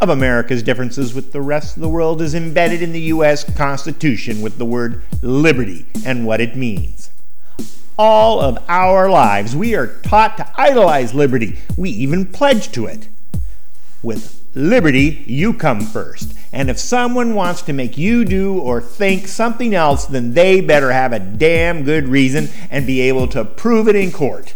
of America's differences with the rest of the world is embedded in the U.S. Constitution with the word liberty and what it means. All of our lives, we are taught to idolize liberty. We even pledge to it. With liberty, you come first. And if someone wants to make you do or think something else, then they better have a damn good reason and be able to prove it in court.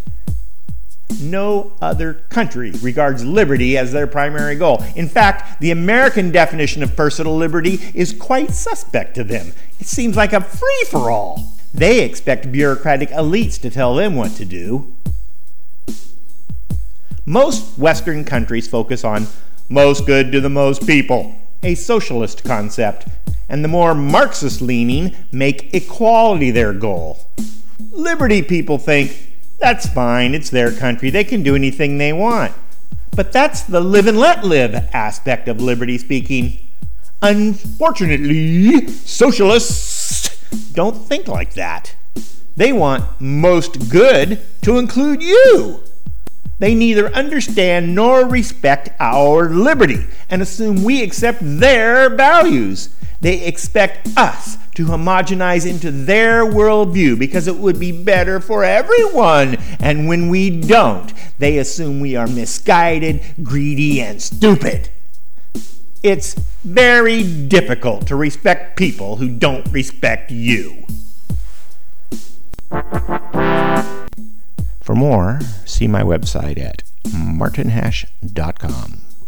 No other country regards liberty as their primary goal. In fact, the American definition of personal liberty is quite suspect to them. It seems like a free for all. They expect bureaucratic elites to tell them what to do. Most Western countries focus on most good to the most people, a socialist concept, and the more Marxist leaning make equality their goal. Liberty people think that's fine, it's their country, they can do anything they want. But that's the live and let live aspect of liberty speaking. Unfortunately, socialists don't think like that. They want most good to include you. They neither understand nor respect our liberty and assume we accept their values. They expect us to homogenize into their worldview because it would be better for everyone. And when we don't, they assume we are misguided, greedy, and stupid. It's very difficult to respect people who don't respect you. For more, see my website at martinhash.com.